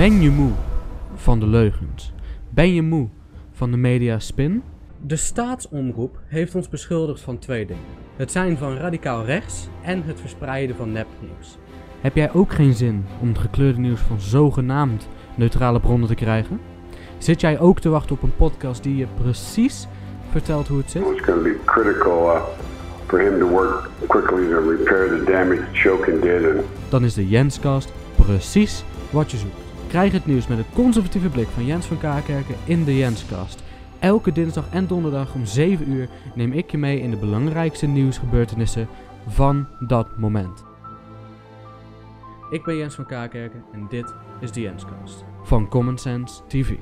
Ben je moe van de leugens? Ben je moe van de media spin? De staatsomroep heeft ons beschuldigd van twee dingen. Het zijn van radicaal rechts en het verspreiden van nepnieuws. Heb jij ook geen zin om het gekleurde nieuws van zogenaamd neutrale bronnen te krijgen? Zit jij ook te wachten op een podcast die je precies vertelt hoe het zit? It's going to be critical uh, for him to work quickly to repair the damage Shokin did. And Dan is de Jenscast precies wat je zoekt. Krijg het nieuws met een conservatieve blik van Jens van Kaakerken in de Jenscast. Elke dinsdag en donderdag om 7 uur neem ik je mee in de belangrijkste nieuwsgebeurtenissen van dat moment. Ik ben Jens van Kaakerken en dit is de Jenscast van Common Sense TV.